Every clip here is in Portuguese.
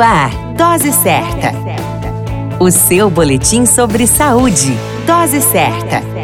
Ar, Dose Certa. O seu boletim sobre saúde. Dose Certa.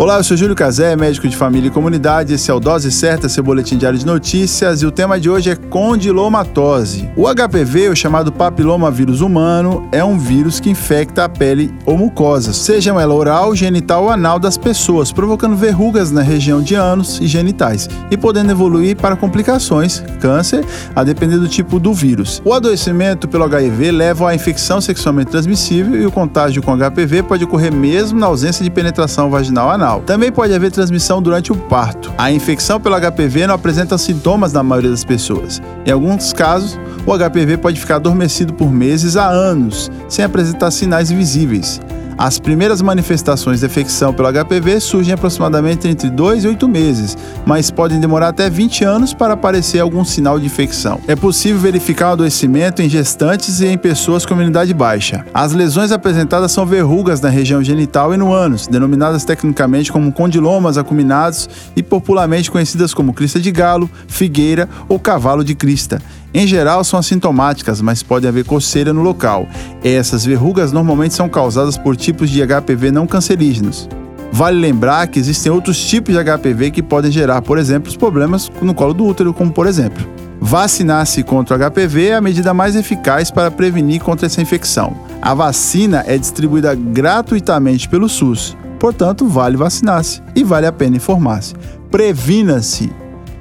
Olá, eu sou Júlio Cazé, médico de família e comunidade. Esse é o Dose Certa, seu boletim diário de notícias. E o tema de hoje é condilomatose. O HPV, o chamado papilomavírus humano, é um vírus que infecta a pele ou mucosas, sejam ela oral, genital ou anal das pessoas, provocando verrugas na região de ânus e genitais, e podendo evoluir para complicações, câncer, a depender do tipo do vírus. O adoecimento pelo HIV leva à infecção sexualmente transmissível e o contágio com HPV pode ocorrer mesmo na ausência de penetração vaginal anal. Também pode haver transmissão durante o parto. A infecção pelo HPV não apresenta sintomas na maioria das pessoas. Em alguns casos, o HPV pode ficar adormecido por meses a anos, sem apresentar sinais visíveis. As primeiras manifestações de infecção pelo HPV surgem aproximadamente entre 2 e 8 meses, mas podem demorar até 20 anos para aparecer algum sinal de infecção. É possível verificar o adoecimento em gestantes e em pessoas com imunidade baixa. As lesões apresentadas são verrugas na região genital e no ânus, denominadas tecnicamente como condilomas acuminados e popularmente conhecidas como crista de galo, figueira ou cavalo de crista. Em geral, são assintomáticas, mas pode haver coceira no local. Essas verrugas normalmente são causadas por tipos de HPV não cancerígenos. Vale lembrar que existem outros tipos de HPV que podem gerar, por exemplo, os problemas no colo do útero, como por exemplo. Vacinar-se contra o HPV é a medida mais eficaz para prevenir contra essa infecção. A vacina é distribuída gratuitamente pelo SUS, portanto, vale vacinar-se e vale a pena informar-se. Previna-se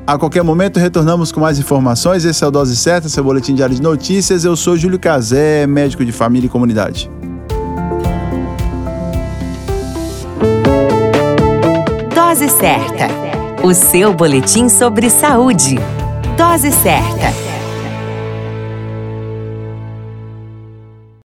a qualquer momento retornamos com mais informações. Esse é o Dose Certa, seu boletim diário de notícias. Eu sou Júlio Cazé, médico de família e comunidade. Dose Certa, o seu boletim sobre saúde. Dose Certa.